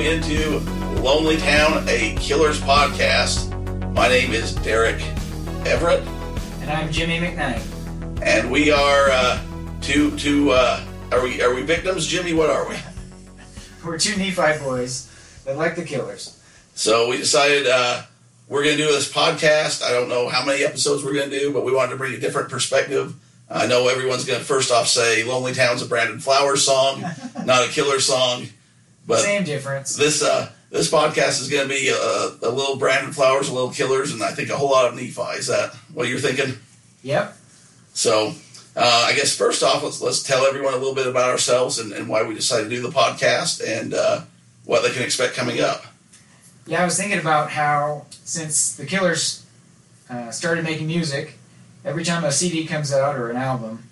Welcome into Lonely Town, a Killers podcast. My name is Derek Everett, And I'm Jimmy McKnight. and we are uh, two two. Uh, are we are we victims, Jimmy? What are we? We're two Nephi boys that like the killers. So we decided uh, we're going to do this podcast. I don't know how many episodes we're going to do, but we wanted to bring a different perspective. I know everyone's going to first off say "Lonely Town's a Brandon Flowers song, not a Killer song," but Same difference. this uh, this podcast is going to be a, a little Brandon Flowers, a little Killers, and I think a whole lot of Nephi. Is that what you're thinking? Yep. So, uh, I guess first off, let's let's tell everyone a little bit about ourselves and, and why we decided to do the podcast and uh, what they can expect coming up. Yeah, I was thinking about how since the killers uh, started making music, every time a CD comes out or an album,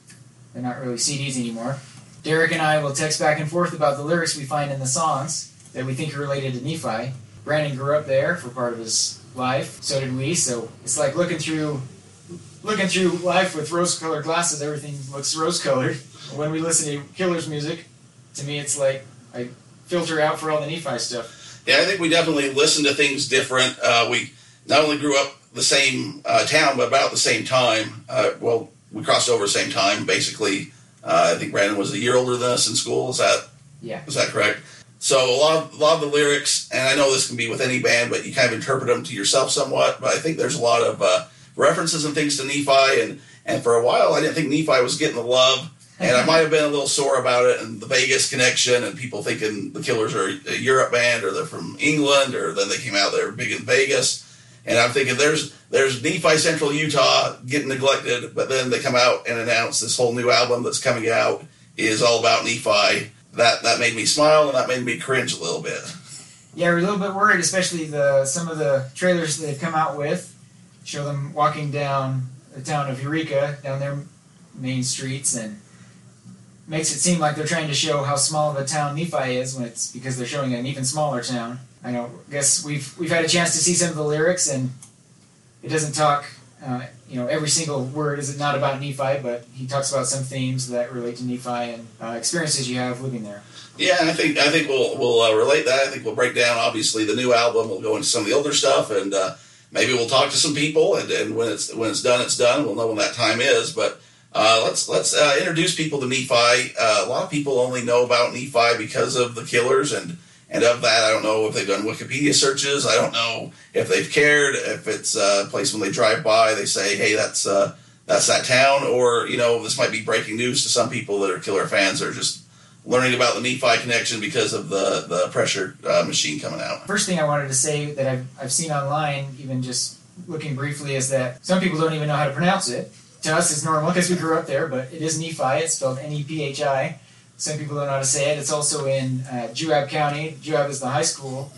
they're not really CDs anymore. Derek and I will text back and forth about the lyrics we find in the songs that we think are related to Nephi. Brandon grew up there for part of his life. So did we. So it's like looking through looking through life with rose-colored glasses. Everything looks rose-colored. When we listen to Killers music, to me, it's like I filter out for all the Nephi stuff. Yeah, I think we definitely listen to things different. Uh, we not only grew up the same uh, town, but about the same time. Uh, well, we crossed over the same time, basically. Uh, I think Brandon was a year older than us in school. Is that Yeah. is that correct? So a lot, of, a lot of the lyrics, and I know this can be with any band, but you kind of interpret them to yourself somewhat. But I think there's a lot of uh, references and things to Nephi, and and for a while I didn't think Nephi was getting the love, and I might have been a little sore about it, and the Vegas connection, and people thinking the Killers are a Europe band, or they're from England, or then they came out they were big in Vegas, and I'm thinking there's there's Nephi Central Utah getting neglected, but then they come out and announce this whole new album that's coming out is all about Nephi. That that made me smile and that made me cringe a little bit. Yeah, we're a little bit worried, especially the some of the trailers they've come out with show them walking down the town of Eureka, down their main streets, and makes it seem like they're trying to show how small of a town Nephi is when it's because they're showing an even smaller town. I know. guess we've we've had a chance to see some of the lyrics, and it doesn't talk. Uh, you know, every single word is not about Nephi, but he talks about some themes that relate to Nephi and uh, experiences you have living there. Yeah, I think I think we'll we'll uh, relate that. I think we'll break down obviously the new album. We'll go into some of the older stuff, and uh, maybe we'll talk to some people. And, and when it's when it's done, it's done. We'll know when that time is. But uh, let's let's uh, introduce people to Nephi. Uh, a lot of people only know about Nephi because of the Killers, and and of that, I don't know if they've done Wikipedia searches. I don't know if they've cared. If it's a place when they drive by, they say, "Hey, that's." Uh, that's that town, or you know, this might be breaking news to some people that are killer fans or just learning about the Nephi connection because of the the pressure uh, machine coming out. First thing I wanted to say that I've, I've seen online, even just looking briefly, is that some people don't even know how to pronounce it. To us, it's normal because we grew up there, but it is Nephi. It's spelled N E P H I. Some people don't know how to say it. It's also in uh, Juab County. Juab is the high school.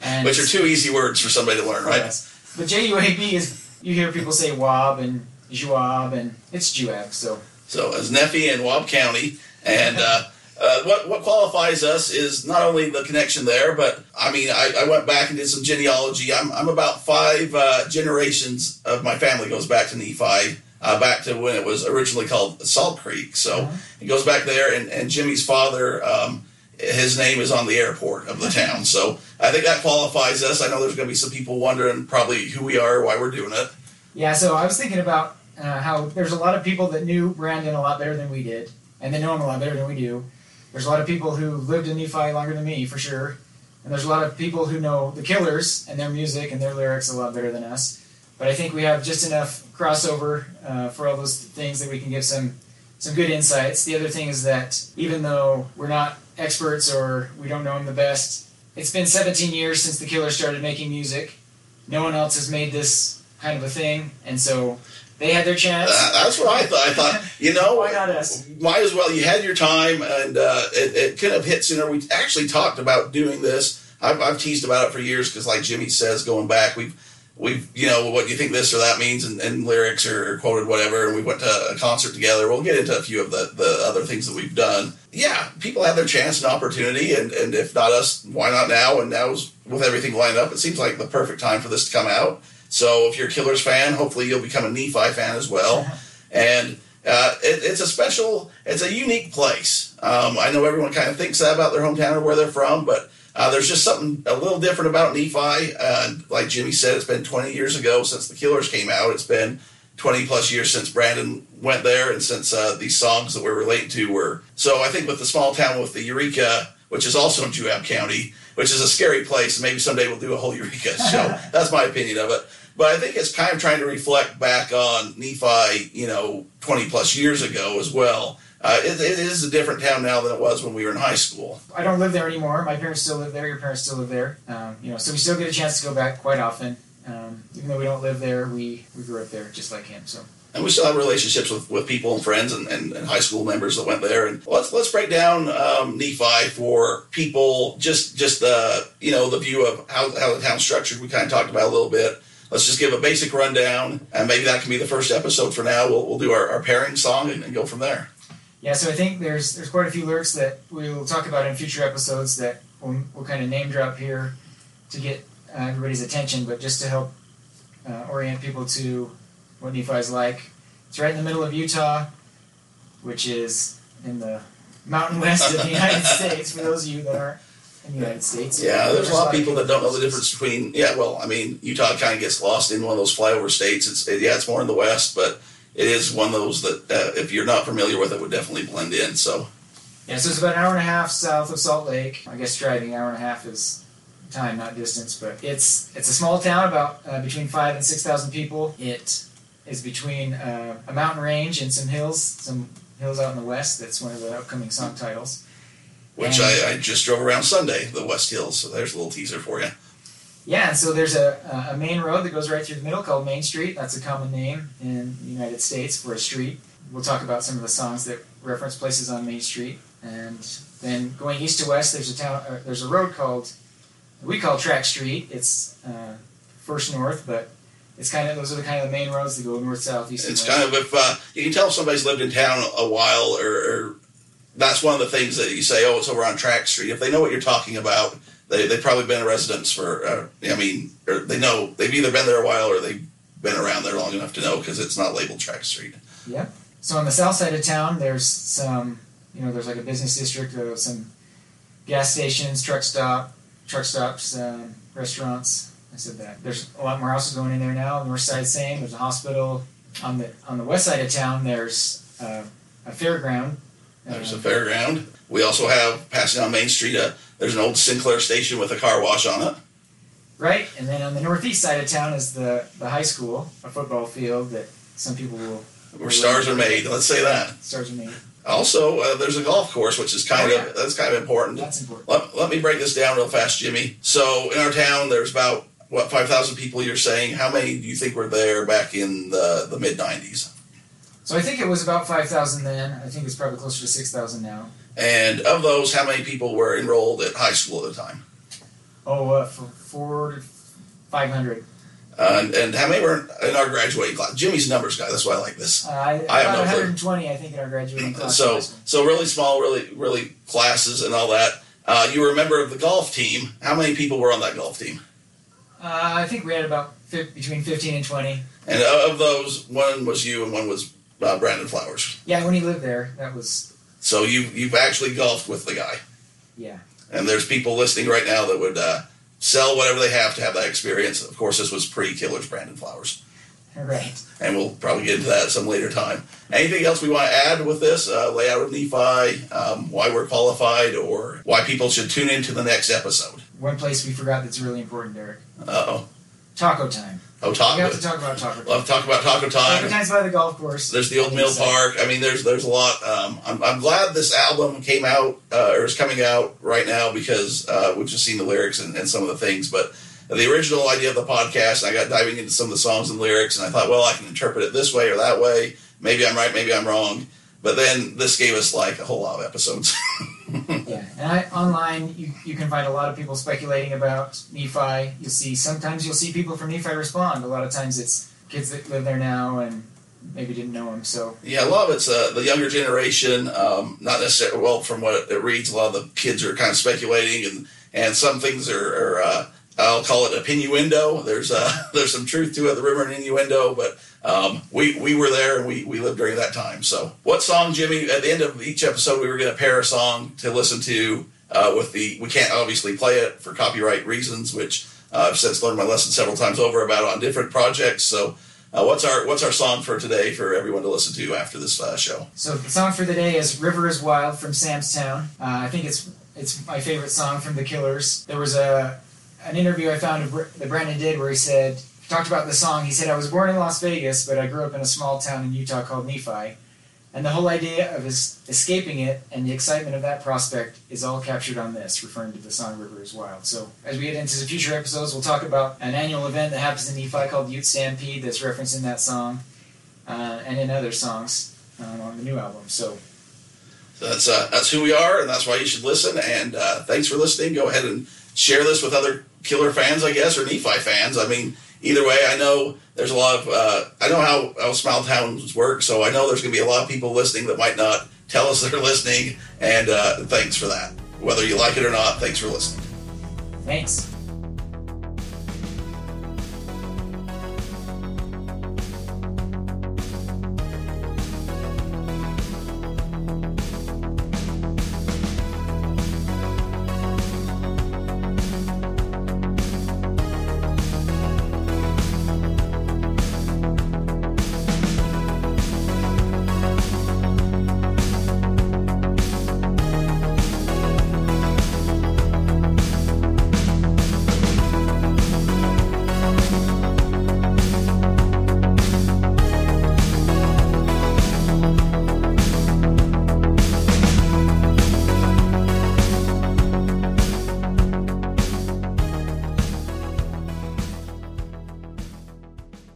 And Which are two easy words for somebody to learn, right? Yes. But J U A B is, you hear people say Wab and Juab, and it's Juab. So So as Nephi and Wab County, and uh, uh, what what qualifies us is not only the connection there, but I mean, I, I went back and did some genealogy. I'm I'm about five uh, generations of my family goes back to Nephi. Uh, back to when it was originally called Salt Creek. So it goes back there, and, and Jimmy's father, um, his name is on the airport of the town. So I think that qualifies us. I know there's going to be some people wondering probably who we are, why we're doing it. Yeah, so I was thinking about uh, how there's a lot of people that knew Brandon a lot better than we did, and they know him a lot better than we do. There's a lot of people who lived in Nephi longer than me, for sure. And there's a lot of people who know the Killers and their music and their lyrics a lot better than us. But I think we have just enough crossover uh, for all those things that we can give some some good insights. The other thing is that even though we're not experts or we don't know him the best, it's been 17 years since the Killer started making music. No one else has made this kind of a thing, and so they had their chance. Uh, that's what I thought. I thought, you know, Why not us? Might as well. You had your time, and uh, it, it could have hit sooner. We actually talked about doing this. I've, I've teased about it for years because, like Jimmy says, going back, we've we've you know what you think this or that means, and, and lyrics or, or quoted whatever. And we went to a concert together. We'll get into a few of the the other things that we've done. Yeah, people have their chance and opportunity, and and if not us, why not now? And now's with everything lined up, it seems like the perfect time for this to come out. So if you're a Killers fan, hopefully you'll become a Nephi fan as well. And uh, it, it's a special, it's a unique place. Um, I know everyone kind of thinks that about their hometown or where they're from, but Uh, there's just something a little different about Nephi. Uh, like Jimmy said, it's been 20 years ago since the Killers came out. It's been 20 plus years since Brandon went there, and since uh, these songs that we're relating to were. So I think with the small town with the Eureka, which is also in Juab County, which is a scary place, maybe someday we'll do a whole Eureka show. That's my opinion of it. But I think it's kind of trying to reflect back on Nephi, you know, 20 plus years ago as well. Uh, it, it is a different town now than it was when we were in high school. I don't live there anymore. My parents still live there. Your parents still live there. Um, you know, so we still get a chance to go back quite often. Um, even though we don't live there, we, we grew up there just like him. So and we still have relationships with, with people and friends and, and, and high school members that went there. And let's let's break down um, Nephi for people. Just just uh, you know the view of how how the town's structured. We kind of talked about a little bit. Let's just give a basic rundown, and maybe that can be the first episode for now. We'll, we'll do our, our pairing song and, and go from there. Yeah, so I think there's there's quite a few lyrics that we will talk about in future episodes that we'll, we'll kind of name drop here to get uh, everybody's attention, but just to help uh, orient people to what Nephi's like. It's right in the middle of Utah, which is in the mountain west of the United States. For those of you that aren't in the United States, yeah, there's, a lot of people that don't know the difference between. Yeah, well, I mean, Utah kind of gets lost in one of those flyover states. It's yeah, it's more in the west, but it is one of those that uh, if you're not familiar with it, would definitely blend in. So yeah, so it's about an hour and a half south of Salt Lake. I guess driving an hour and a half is time, not distance. But it's it's a small town, about uh, between five and six thousand people. It is between uh, a mountain range and some hills, some hills out in the west. That's one of the upcoming song titles. Which I, I just drove around Sunday, the West Hills. So there's a little teaser for you. Yeah, and so there's a, a main road that goes right through the middle called Main Street. That's a common name in the United States for a street. We'll talk about some of the songs that reference places on Main Street. And then going east to west, there's a town. Uh, there's a road called we call Track Street. It's uh, first north, but it's kind of those are the kind of the main roads that go north, south, east. It's kind of if uh, you can tell if somebody's lived in town a while, or, or that's one of the things that you say. Oh, it's over on Track Street. If they know what you're talking about they they've probably been residents for. Uh, I mean, or they know they've either been there a while or they've been around there long enough to know because it's not labeled Track Street. Yeah. So on the south side of town, there's some. You know, there's like a business district of some gas stations, truck stop, truck stops, um, restaurants. I said that. There's a lot more houses going in there now. North side, same. There's a hospital. On the on the west side of town, there's uh, a fairground. There's a fairground. We also have passing on Main Street a there's an old Sinclair station with a car wash on it. Right, and then on the northeast side of town is the, the high school, a football field that some people will. Where stars are made. Let's say that. Stars are made. Also, uh, there's a golf course, which is kind oh, of that's kind of important. That's important. Let, let me break this down real fast, Jimmy. So, in our town, there's about what five thousand people. You're saying how many do you think were there back in the the mid '90s? So I think it was about five thousand then. I think it's probably closer to six thousand now. And of those, how many people were enrolled at high school at the time? Oh, uh, four, five hundred. Uh, and, and, how many were in our graduating class? Jimmy's numbers guy. That's why I like this. Uh, I, I have 120, I think, in our graduating class. So, so really small, really, really classes and all that. Uh, you were a member of the golf team. How many people were on that golf team? Uh, I think we had about between 15 and 20. And of those, one was you and one was uh, Brandon Flowers. Yeah, when he lived there, that was so you you've actually golfed with the guy. Yeah. And there's people listening right now that would uh, sell whatever they have to have that experience. Of course, this was pre-Killers Brandon Flowers. Right. And we'll probably get into that at some later time. Anything else we want to add with this uh, layout of Nephi, um, why we're qualified, or why people should tune into the next episode? One place we forgot that's really important, Derek. Uh oh. Taco time. Oh, taco. We have to talk about taco time. Love to talk about taco time. Time's by the golf course. There's the old mill park. I mean, there's there's a lot. Um, I'm, I'm glad this album came out uh, or is coming out right now because uh, we've just seen the lyrics and, and some of the things. But the original idea of the podcast, I got diving into some of the songs and lyrics, and I thought, well, I can interpret it this way or that way. Maybe I'm right, maybe I'm wrong. But then this gave us like a whole lot of episodes. and I, online you, you can find a lot of people speculating about Nephi. You'll see sometimes you'll see people from Nephi respond. A lot of times it's kids that live there now and maybe didn't know him. So yeah, a lot of it's uh, the younger generation. Um, not necessarily well from what it reads. A lot of the kids are kind of speculating, and and some things are. are uh, I'll call it a innuendo. There's uh, there's some truth to it, the rumor and innuendo, but um, we we were there and we we lived during that time. So, what song, Jimmy? At the end of each episode, we were going to pair a song to listen to uh, with the we can't obviously play it for copyright reasons, which uh, I've since learned my lesson several times over about on different projects. So. Uh, what's our what's our song for today for everyone to listen to after this uh, show? So the song for the day is "River Is Wild" from Sam's Town. Uh, I think it's it's my favorite song from the Killers. There was a an interview I found of, that Brandon did where he said talked about the song. He said, "I was born in Las Vegas, but I grew up in a small town in Utah called Nephi." And the whole idea of escaping it and the excitement of that prospect is all captured on this, referring to the song River is Wild. So, as we get into the future episodes, we'll talk about an annual event that happens in Nephi called Ute Stampede that's referenced in that song uh, and in other songs um, on the new album. So, so that's, uh, that's who we are, and that's why you should listen. And uh, thanks for listening. Go ahead and share this with other Killer fans, I guess, or Nephi fans. I mean, either way, I know there's a lot of uh, I know how how small towns work, so I know there's going to be a lot of people listening that might not tell us they're listening. And uh, thanks for that. Whether you like it or not, thanks for listening. Thanks.